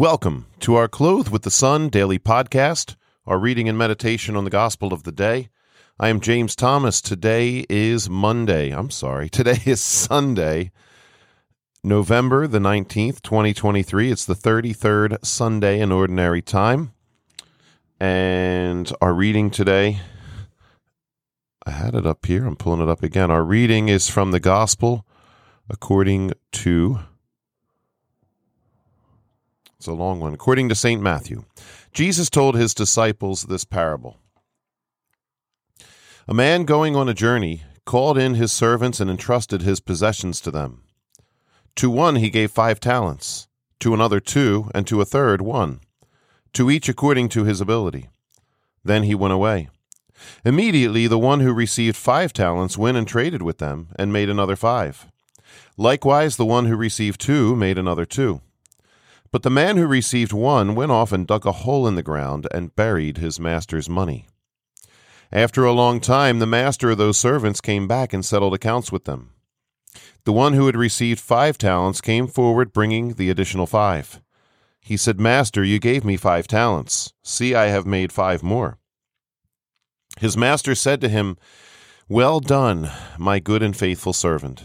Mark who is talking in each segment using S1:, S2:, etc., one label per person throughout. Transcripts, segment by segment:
S1: Welcome to our Clothed with the Sun daily podcast, our reading and meditation on the gospel of the day. I am James Thomas. Today is Monday. I'm sorry. Today is Sunday, November the 19th, 2023. It's the 33rd Sunday in Ordinary Time. And our reading today, I had it up here. I'm pulling it up again. Our reading is from the gospel according to it's a long one. According to St. Matthew, Jesus told his disciples this parable A man going on a journey called in his servants and entrusted his possessions to them. To one he gave five talents, to another two, and to a third one, to each according to his ability. Then he went away. Immediately the one who received five talents went and traded with them, and made another five. Likewise the one who received two made another two. But the man who received one went off and dug a hole in the ground and buried his master's money. After a long time, the master of those servants came back and settled accounts with them. The one who had received five talents came forward bringing the additional five. He said, Master, you gave me five talents. See, I have made five more. His master said to him, Well done, my good and faithful servant.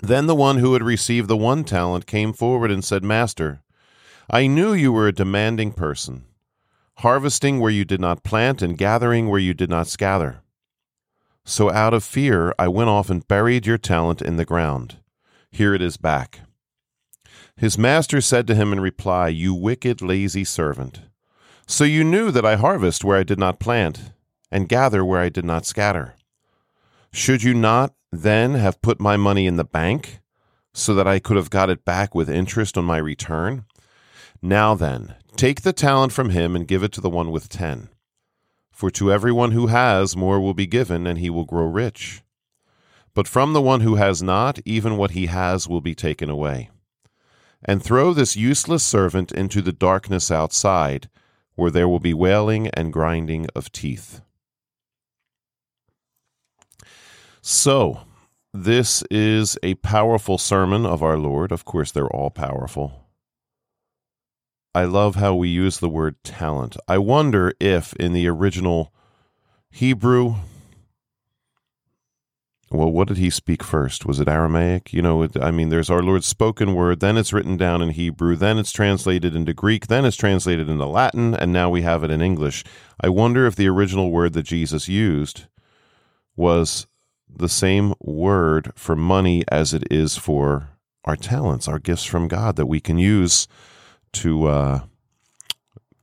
S1: Then the one who had received the one talent came forward and said, Master, I knew you were a demanding person, harvesting where you did not plant and gathering where you did not scatter. So out of fear I went off and buried your talent in the ground. Here it is back. His master said to him in reply, You wicked, lazy servant. So you knew that I harvest where I did not plant, and gather where I did not scatter. Should you not then have put my money in the bank so that I could have got it back with interest on my return? Now then, take the talent from him and give it to the one with ten. For to everyone who has, more will be given, and he will grow rich. But from the one who has not, even what he has will be taken away. And throw this useless servant into the darkness outside, where there will be wailing and grinding of teeth. So, this is a powerful sermon of our Lord. Of course, they're all powerful. I love how we use the word talent. I wonder if in the original Hebrew, well, what did he speak first? Was it Aramaic? You know, I mean, there's our Lord's spoken word, then it's written down in Hebrew, then it's translated into Greek, then it's translated into Latin, and now we have it in English. I wonder if the original word that Jesus used was the same word for money as it is for our talents, our gifts from God that we can use to uh,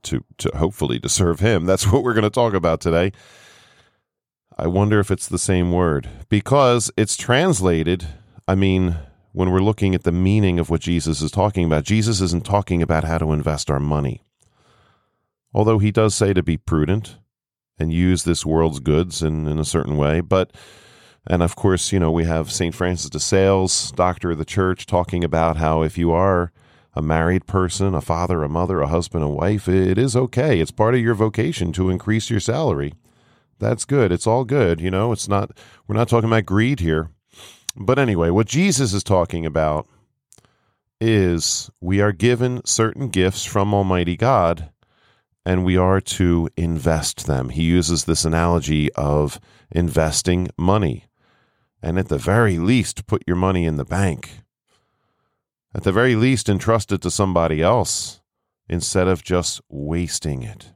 S1: to to hopefully to serve Him. That's what we're going to talk about today. I wonder if it's the same word because it's translated. I mean, when we're looking at the meaning of what Jesus is talking about, Jesus isn't talking about how to invest our money. Although he does say to be prudent and use this world's goods in, in a certain way, but and of course, you know, we have St. Francis de Sales, doctor of the church, talking about how if you are a married person, a father, a mother, a husband, a wife, it is okay. It's part of your vocation to increase your salary. That's good. It's all good. You know, it's not, we're not talking about greed here. But anyway, what Jesus is talking about is we are given certain gifts from Almighty God and we are to invest them. He uses this analogy of investing money and at the very least, put your money in the bank. At the very least, entrust it to somebody else instead of just wasting it.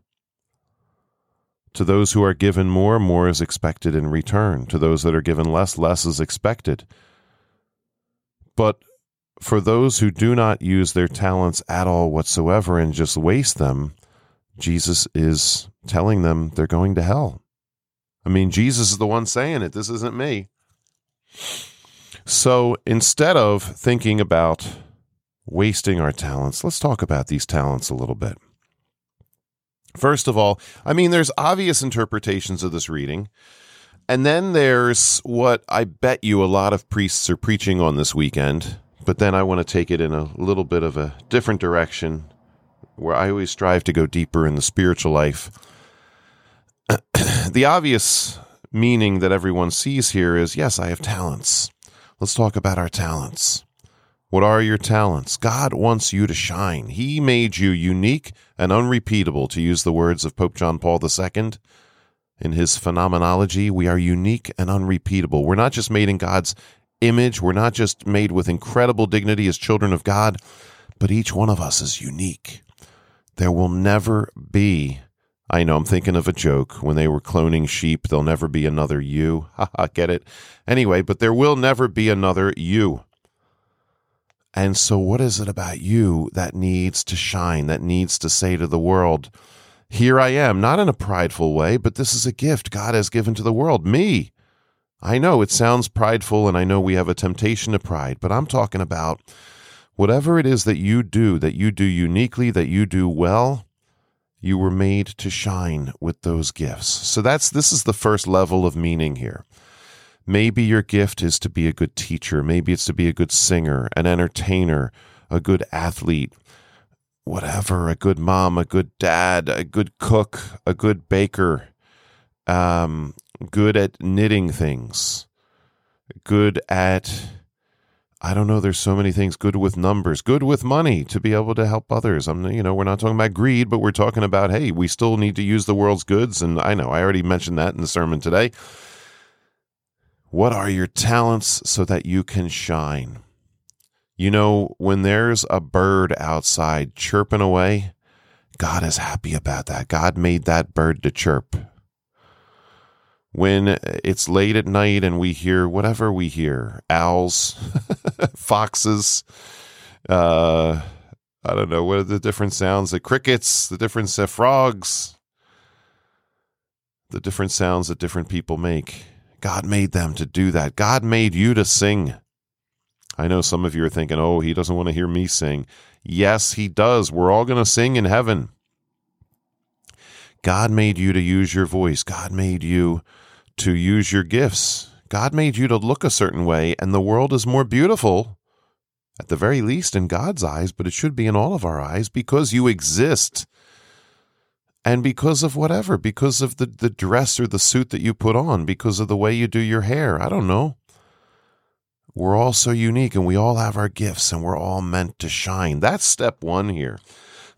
S1: To those who are given more, more is expected in return. To those that are given less, less is expected. But for those who do not use their talents at all whatsoever and just waste them, Jesus is telling them they're going to hell. I mean, Jesus is the one saying it. This isn't me. So instead of thinking about wasting our talents, let's talk about these talents a little bit. First of all, I mean, there's obvious interpretations of this reading. And then there's what I bet you a lot of priests are preaching on this weekend. But then I want to take it in a little bit of a different direction where I always strive to go deeper in the spiritual life. the obvious meaning that everyone sees here is yes, I have talents. Let's talk about our talents. What are your talents? God wants you to shine. He made you unique and unrepeatable, to use the words of Pope John Paul II. In his phenomenology, we are unique and unrepeatable. We're not just made in God's image, we're not just made with incredible dignity as children of God, but each one of us is unique. There will never be I know I'm thinking of a joke. When they were cloning sheep, there'll never be another you. Haha, get it? Anyway, but there will never be another you. And so, what is it about you that needs to shine, that needs to say to the world, Here I am, not in a prideful way, but this is a gift God has given to the world, me. I know it sounds prideful, and I know we have a temptation to pride, but I'm talking about whatever it is that you do, that you do uniquely, that you do well you were made to shine with those gifts. So that's this is the first level of meaning here. Maybe your gift is to be a good teacher, maybe it's to be a good singer, an entertainer, a good athlete, whatever, a good mom, a good dad, a good cook, a good baker, um, good at knitting things, good at I don't know. There's so many things good with numbers, good with money to be able to help others. I'm, you know, we're not talking about greed, but we're talking about, hey, we still need to use the world's goods. And I know I already mentioned that in the sermon today. What are your talents so that you can shine? You know, when there's a bird outside chirping away, God is happy about that. God made that bird to chirp when it's late at night and we hear whatever we hear owls, foxes, uh, I don't know, what are the different sounds? The crickets, the different uh, frogs, the different sounds that different people make. God made them to do that. God made you to sing. I know some of you are thinking, oh, he doesn't want to hear me sing. Yes, he does. We're all going to sing in heaven. God made you to use your voice. God made you to use your gifts. God made you to look a certain way, and the world is more beautiful, at the very least in God's eyes, but it should be in all of our eyes because you exist. And because of whatever, because of the, the dress or the suit that you put on, because of the way you do your hair. I don't know. We're all so unique and we all have our gifts and we're all meant to shine. That's step one here.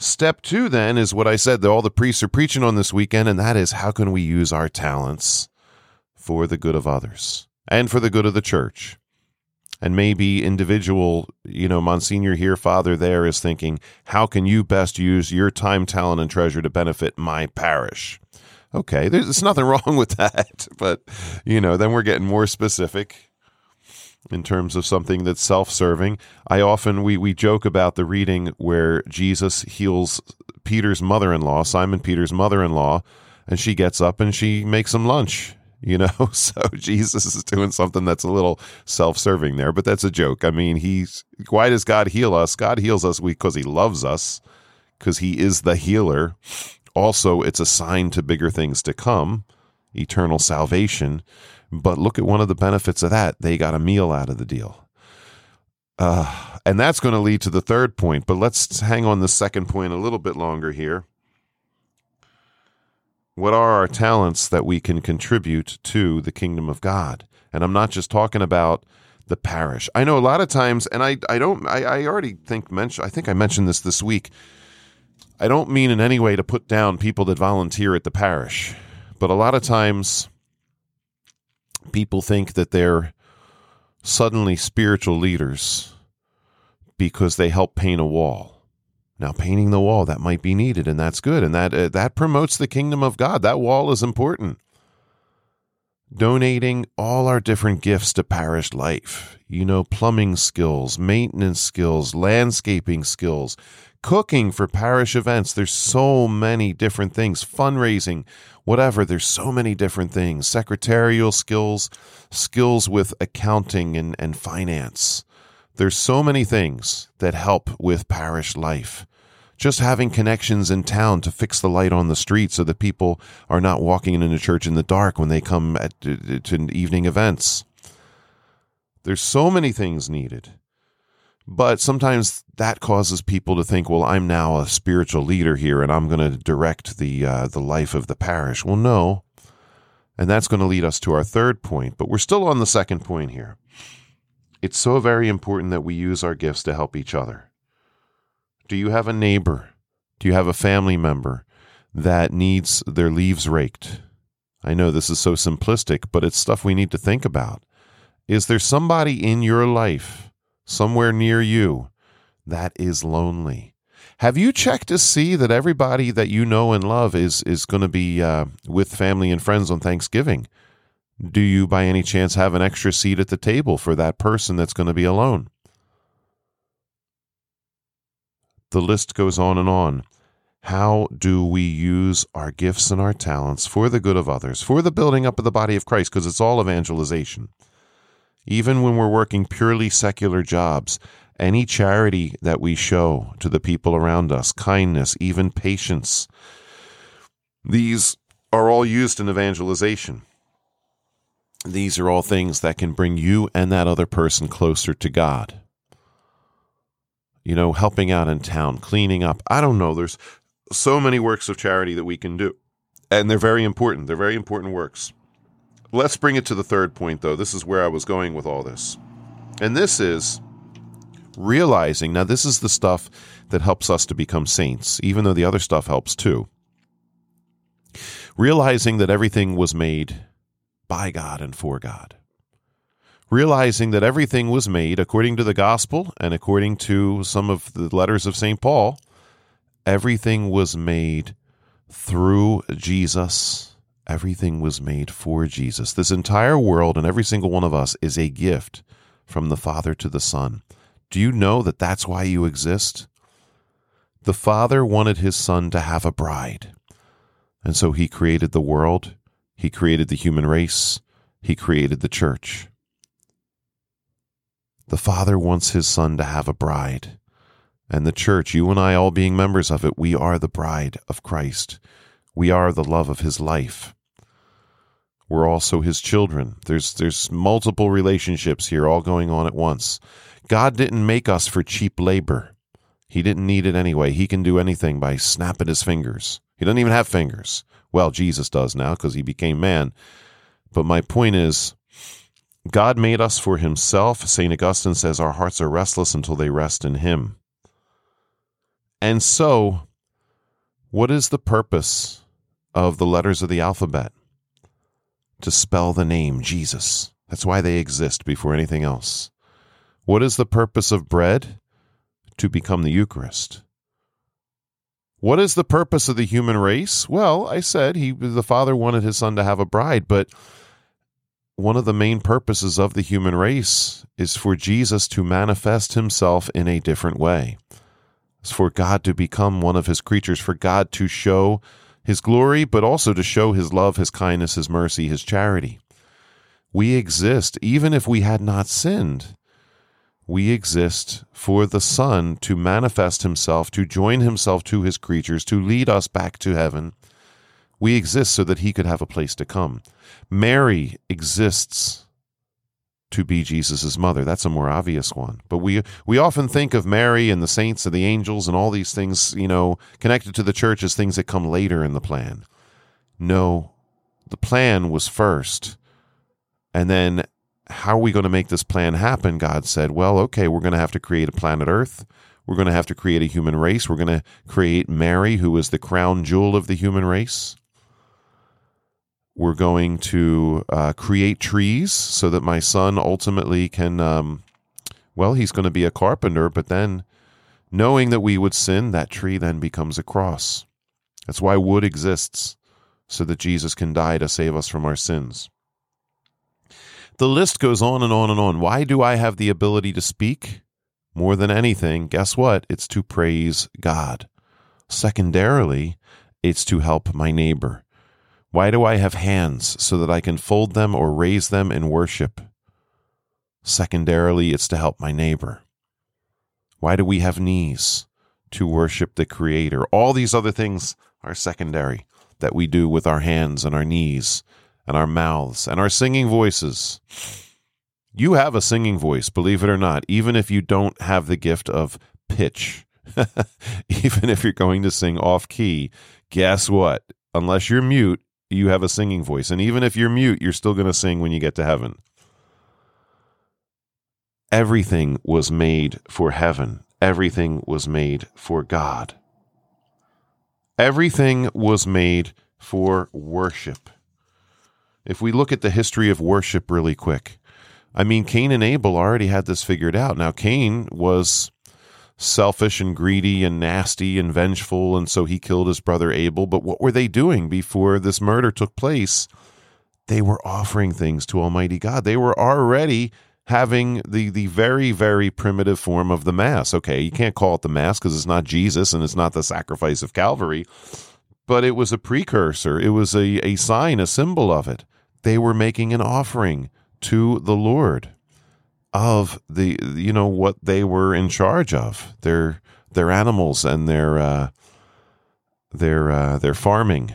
S1: Step two, then, is what I said that all the priests are preaching on this weekend, and that is how can we use our talents for the good of others and for the good of the church. And maybe individual, you know, Monsignor here, Father there is thinking, how can you best use your time, talent, and treasure to benefit my parish? Okay, there's nothing wrong with that. But, you know, then we're getting more specific in terms of something that's self-serving. I often we we joke about the reading where Jesus heals Peter's mother-in-law, Simon Peter's mother-in-law, and she gets up and she makes him lunch you know? So jesus is doing something that's a little self-serving there but that's a joke. I mean he's why does god heal us? God heals us because he loves us because he is the healer. Also it's a sign to bigger things to come eternal salvation but look at one of the benefits of that they got a meal out of the deal uh, and that's going to lead to the third point but let's hang on the second point a little bit longer here what are our talents that we can contribute to the kingdom of God? And I'm not just talking about the parish. I know a lot of times, and I, I don't, I, I already think mention, I think I mentioned this this week. I don't mean in any way to put down people that volunteer at the parish, but a lot of times people think that they're suddenly spiritual leaders because they help paint a wall. Now, painting the wall that might be needed, and that's good, and that uh, that promotes the kingdom of God. That wall is important. Donating all our different gifts to parish life, you know, plumbing skills, maintenance skills, landscaping skills, cooking for parish events. There's so many different things, fundraising, whatever. There's so many different things, secretarial skills, skills with accounting and, and finance. There's so many things that help with parish life just having connections in town to fix the light on the street so that people are not walking into church in the dark when they come at, to, to evening events. There's so many things needed. But sometimes that causes people to think, well, I'm now a spiritual leader here and I'm going to direct the, uh, the life of the parish. Well, no. And that's going to lead us to our third point. But we're still on the second point here. It's so very important that we use our gifts to help each other. Do you have a neighbor? Do you have a family member that needs their leaves raked? I know this is so simplistic, but it's stuff we need to think about. Is there somebody in your life, somewhere near you, that is lonely? Have you checked to see that everybody that you know and love is is going to be uh, with family and friends on Thanksgiving? Do you, by any chance, have an extra seat at the table for that person that's going to be alone? The list goes on and on. How do we use our gifts and our talents for the good of others, for the building up of the body of Christ? Because it's all evangelization. Even when we're working purely secular jobs, any charity that we show to the people around us, kindness, even patience, these are all used in evangelization. These are all things that can bring you and that other person closer to God. You know, helping out in town, cleaning up. I don't know. There's so many works of charity that we can do. And they're very important. They're very important works. Let's bring it to the third point, though. This is where I was going with all this. And this is realizing now, this is the stuff that helps us to become saints, even though the other stuff helps too. Realizing that everything was made by God and for God. Realizing that everything was made according to the gospel and according to some of the letters of St. Paul, everything was made through Jesus Everything was made for Jesus. This entire world and every single one of us is a gift from the Father to the Son. Do you know that that's why you exist? The Father wanted his Son to have a bride. And so he created the world, he created the human race, he created the church. The Father wants his Son to have a bride. And the church, you and I all being members of it, we are the bride of Christ. We are the love of his life. We're also his children. There's there's multiple relationships here all going on at once. God didn't make us for cheap labor. He didn't need it anyway. He can do anything by snapping his fingers. He doesn't even have fingers. Well, Jesus does now because he became man. But my point is, God made us for himself. St. Augustine says our hearts are restless until they rest in him. And so, what is the purpose of the letters of the alphabet? to spell the name Jesus. That's why they exist before anything else. What is the purpose of bread? To become the Eucharist. What is the purpose of the human race? Well, I said he the father wanted his son to have a bride, but one of the main purposes of the human race is for Jesus to manifest himself in a different way. It's for God to become one of his creatures, for God to show his glory, but also to show his love, his kindness, his mercy, his charity. We exist even if we had not sinned. We exist for the Son to manifest himself, to join himself to his creatures, to lead us back to heaven. We exist so that he could have a place to come. Mary exists to be Jesus' mother. That's a more obvious one. But we we often think of Mary and the saints and the angels and all these things, you know, connected to the church as things that come later in the plan. No, the plan was first. And then how are we going to make this plan happen? God said, well, okay, we're going to have to create a planet Earth. We're going to have to create a human race. We're going to create Mary, who is the crown jewel of the human race. We're going to uh, create trees so that my son ultimately can, um, well, he's going to be a carpenter, but then knowing that we would sin, that tree then becomes a cross. That's why wood exists, so that Jesus can die to save us from our sins. The list goes on and on and on. Why do I have the ability to speak? More than anything, guess what? It's to praise God. Secondarily, it's to help my neighbor. Why do I have hands so that I can fold them or raise them in worship? Secondarily, it's to help my neighbor. Why do we have knees? to worship the Creator. All these other things are secondary that we do with our hands and our knees and our mouths and our singing voices. You have a singing voice, believe it or not, even if you don't have the gift of pitch. even if you're going to sing off key, guess what? Unless you're mute, you have a singing voice. And even if you're mute, you're still going to sing when you get to heaven. Everything was made for heaven, everything was made for God. Everything was made for worship. If we look at the history of worship really quick, I mean, Cain and Abel already had this figured out. Now, Cain was selfish and greedy and nasty and vengeful, and so he killed his brother Abel. But what were they doing before this murder took place? They were offering things to Almighty God. They were already having the the very very primitive form of the mass. Okay, you can't call it the mass because it's not Jesus and it's not the sacrifice of Calvary, but it was a precursor. It was a a sign, a symbol of it. They were making an offering to the Lord of the you know what they were in charge of their their animals and their uh, their uh, their farming.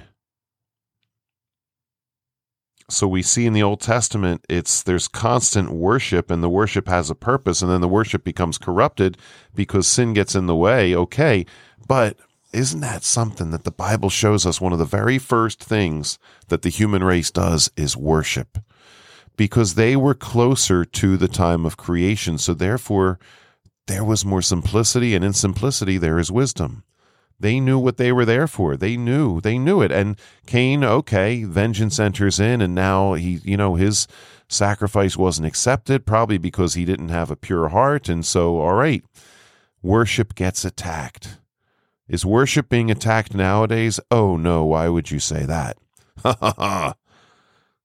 S1: So we see in the Old Testament it's there's constant worship and the worship has a purpose and then the worship becomes corrupted because sin gets in the way. Okay, but isn't that something that the Bible shows us one of the very first things that the human race does is worship because they were closer to the time of creation. So therefore, there was more simplicity, and in simplicity, there is wisdom. They knew what they were there for. They knew, they knew it. And Cain, okay, vengeance enters in, and now he, you know, his sacrifice wasn't accepted, probably because he didn't have a pure heart. And so, all right, worship gets attacked. Is worship being attacked nowadays? Oh no, why would you say that? Ha ha ha.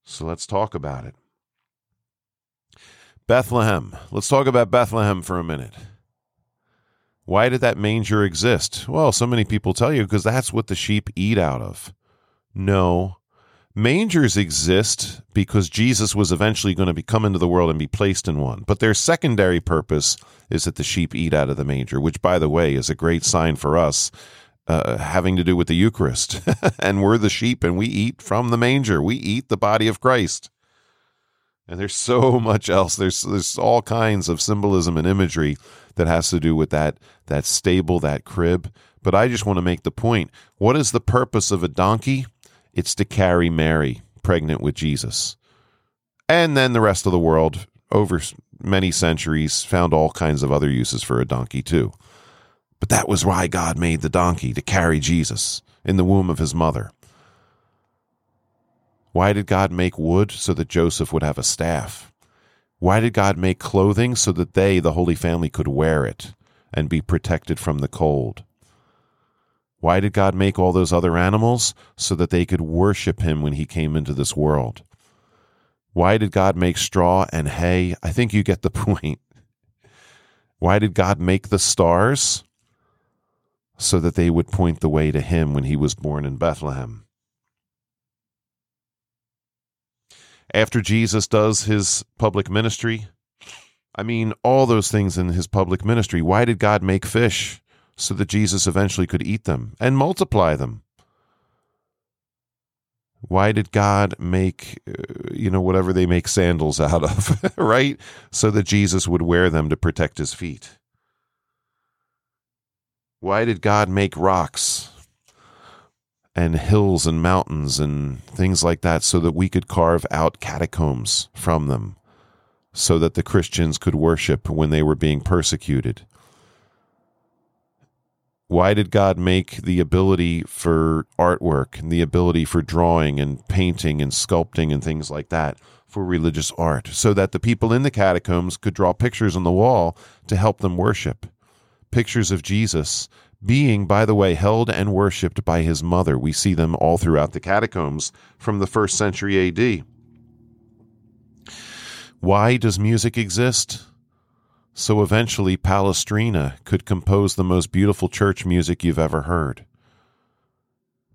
S1: So let's talk about it. Bethlehem. Let's talk about Bethlehem for a minute. Why did that manger exist? Well, so many people tell you because that's what the sheep eat out of. No. Mangers exist because Jesus was eventually going to be come into the world and be placed in one. But their secondary purpose is that the sheep eat out of the manger, which, by the way, is a great sign for us uh, having to do with the Eucharist. and we're the sheep and we eat from the manger. We eat the body of Christ and there's so much else. There's there's all kinds of symbolism and imagery that has to do with that that stable that crib. But i just want to make the point what is the purpose of a donkey? It's to carry mary pregnant with jesus. And then the rest of the world over many centuries found all kinds of other uses for a donkey too. But that was why god made the donkey to carry jesus in the womb of his mother why did God make wood so that Joseph would have a staff? Why did God make clothing so that they, the Holy Family, could wear it and be protected from the cold? Why did God make all those other animals? So that they could worship Him when He came into this world. Why did God make straw and hay? I think you get the point. Why did God make the stars? So that they would point the way to Him when He was born in Bethlehem. After Jesus does his public ministry. I mean, all those things in his public ministry. Why did God make fish? So that Jesus eventually could eat them and multiply them. Why did God make, uh, you know, whatever they make sandals out of, right? So that Jesus would wear them to protect his feet. Why did God make rocks? And hills and mountains and things like that so that we could carve out catacombs from them so that the Christians could worship when they were being persecuted. Why did God make the ability for artwork and the ability for drawing and painting and sculpting and things like that for religious art? So that the people in the catacombs could draw pictures on the wall to help them worship. Pictures of Jesus being, by the way, held and worshipped by his mother. We see them all throughout the catacombs from the first century AD. Why does music exist? So eventually Palestrina could compose the most beautiful church music you've ever heard.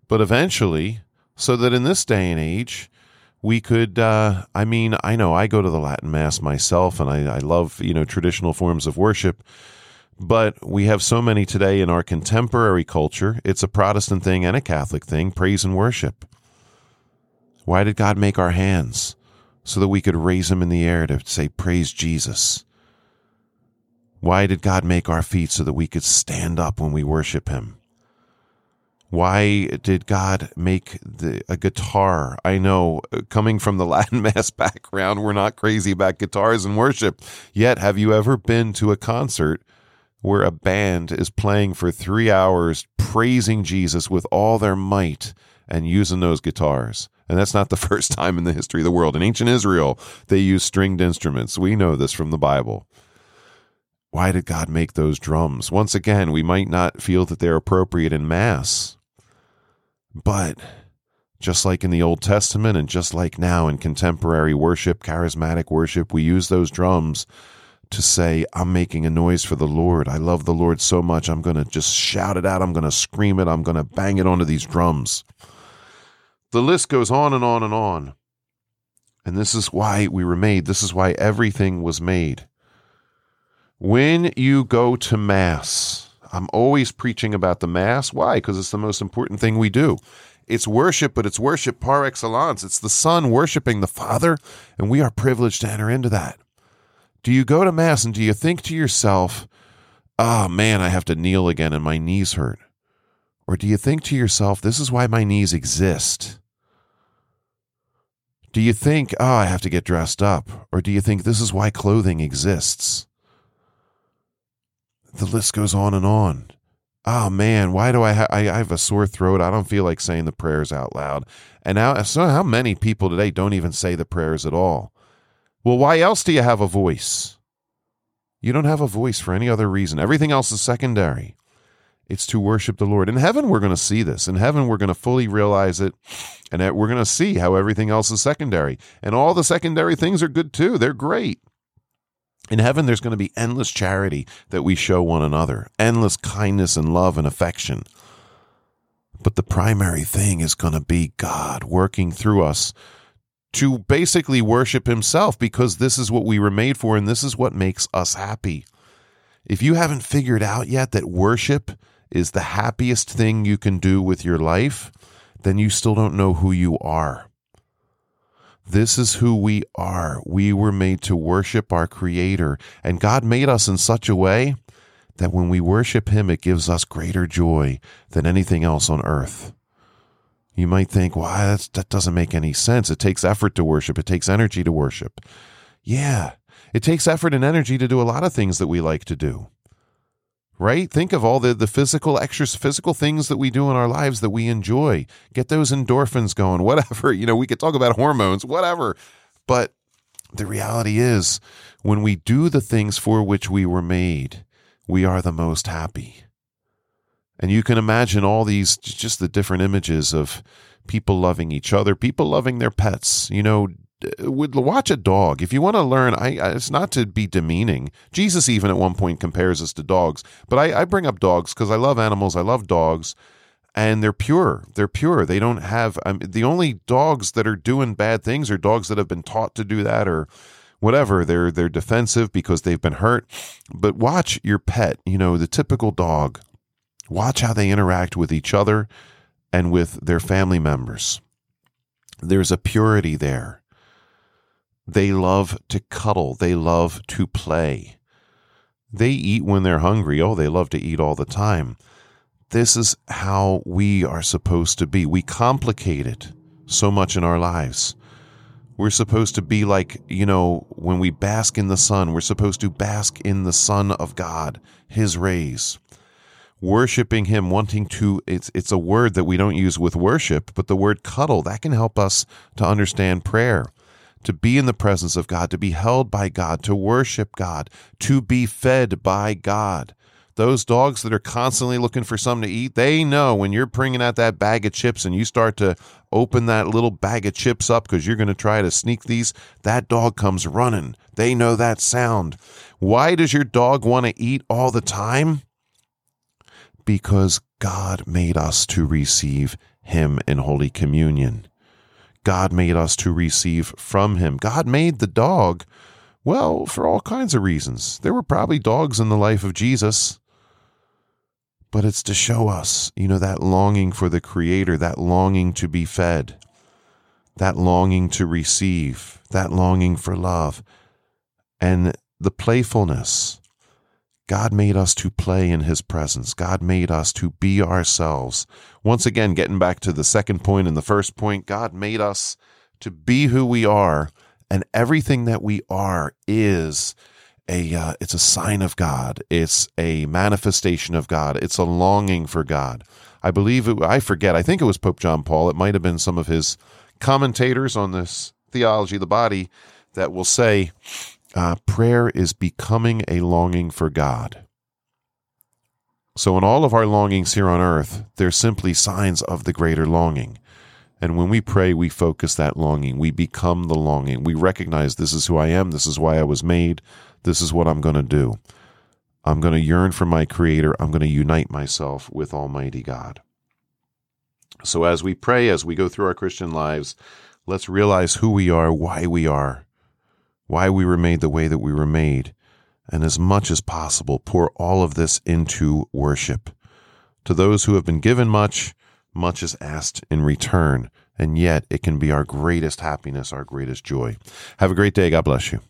S1: But eventually, so that in this day and age, we could uh, i mean i know i go to the latin mass myself and I, I love you know traditional forms of worship But we have so many today in our contemporary culture. It's a Protestant thing and a Catholic thing praise and worship. Why did God make our hands? So that we could raise them in the air to say, Praise Jesus. Why did God make our feet so that we could stand up when we worship Him? Why did God make the, a guitar? I know, uh, coming from the Latin Mass background, we're not crazy about guitars and worship. Yet, have you ever been to a concert where a band is playing for three hours, praising Jesus with all their might and using those guitars? And that's not the first time in the history of the world. In ancient Israel, they used stringed instruments. We know this from the Bible. Why did God make those drums? Once again, we might not feel that they're appropriate in Mass, but just like in the Old Testament and just like now in contemporary worship, charismatic worship, we use those drums to say, I'm making a noise for the Lord. I love the Lord so much. I'm going to just shout it out. I'm going to scream it. I'm going to bang it onto these drums. The list goes on and on and on. And this is why we were made. This is why everything was made. When you go to Mass, I'm always preaching about the Mass. Why? Because it's the most important thing we do. It's worship, but it's worship par excellence. It's the Son worshiping the Father, and we are privileged to enter into that. Do you go to Mass and do you think to yourself, oh man, I have to kneel again and my knees hurt? Or do you think to yourself, this is why my knees exist? Do you think, oh, I have to get dressed up? Or do you think this is why clothing exists? the list goes on and on. Oh man, why do I, ha- I, I have a sore throat? I don't feel like saying the prayers out loud. And now, so how many people today don't even say the prayers at all? Well, why else do you have a voice? You don't have a voice for any other reason. Everything else is secondary. It's to worship the Lord. In heaven, we're going to see this. In heaven, we're going to fully realize it, and we're going to see how everything else is secondary. And all the secondary things are good too. They're great. In heaven, there's going to be endless charity that we show one another, endless kindness and love and affection. But the primary thing is going to be God working through us to basically worship Himself because this is what we were made for and this is what makes us happy. If you haven't figured out yet that worship is the happiest thing you can do with your life, then you still don't know who you are. This is who we are. We were made to worship our Creator, and God made us in such a way that when we worship Him, it gives us greater joy than anything else on earth. You might think, well, that doesn't make any sense. It takes effort to worship, it takes energy to worship. Yeah, it takes effort and energy to do a lot of things that we like to do right? Think of all the, the physical extras, physical things that we do in our lives that we enjoy. Get those endorphins going, whatever. You know, we could talk about hormones, whatever. But the reality is, when we do the things for which we were made, we are the most happy. And you can imagine all these, just the different images of people loving each other, people loving their pets, you know, would watch a dog. If you want to learn I, it's not to be demeaning. Jesus even at one point compares us to dogs but i, I bring up dogs because i love animals i love dogs and they're pure they're pure. They don't have um, the only dogs that are doing bad things are dogs that have been taught to do that or whatever. They're they're defensive because they've been hurt. But watch your pet you know the typical dog watch how they interact with each other and with their family members there's a purity there they love to cuddle. They love to play. They eat when they're hungry. Oh, they love to eat all the time. This is how we are supposed to be. We complicate it so much in our lives. We're supposed to be like, you know, when we bask in the sun, we're supposed to bask in the sun of God, his rays. Worshiping him, wanting to it's it's a word that we don't use with worship, but the word cuddle, that can help us to understand prayer to be in the presence of God, to be held by God, to worship God, to be fed by God. Those dogs that are constantly looking for something to eat, they know when you're bringing out that bag of chips and you start to open that little bag of chips up because you're going to try to sneak these, that dog comes running. They know that sound. Why does your dog want to eat all the time? Because God made us to receive Him in Holy Communion. God made us to receive from him. God made the dog Well, for all kinds of reasons. There were probably dogs in the life of Jesus, but it's to show us, you know, that longing for the Creator, that longing to be fed, that longing to receive, that longing for love, and the playfulness. God made us to play in His presence. God made us to be ourselves. Once again, getting back to the second point and the first point, God made us to be who we are and everything that we are is a uh, it's a sign of God. It's a manifestation of God. It's a longing for God. I believe it, I forget. I think it was Pope John Paul. It might have been some of his commentators on this theology of the body that will say uh, prayer is becoming a longing for God. So, in all of our longings here on earth, they're simply signs of the greater longing. And when we pray, we focus that longing. We become the longing. We recognize this is who I am. This is why I was made. This is what I'm going to do. I'm going to yearn for my Creator. I'm going to unite myself with Almighty God. So as we pray, as we go through our Christian lives, let's realize who we are, why we are, why we were made the way that we were made, and as much as possible, pour all of this into worship. To those who have been given much, much is asked in return, and yet it can be our greatest happiness, our greatest joy. Have a great day. God bless you.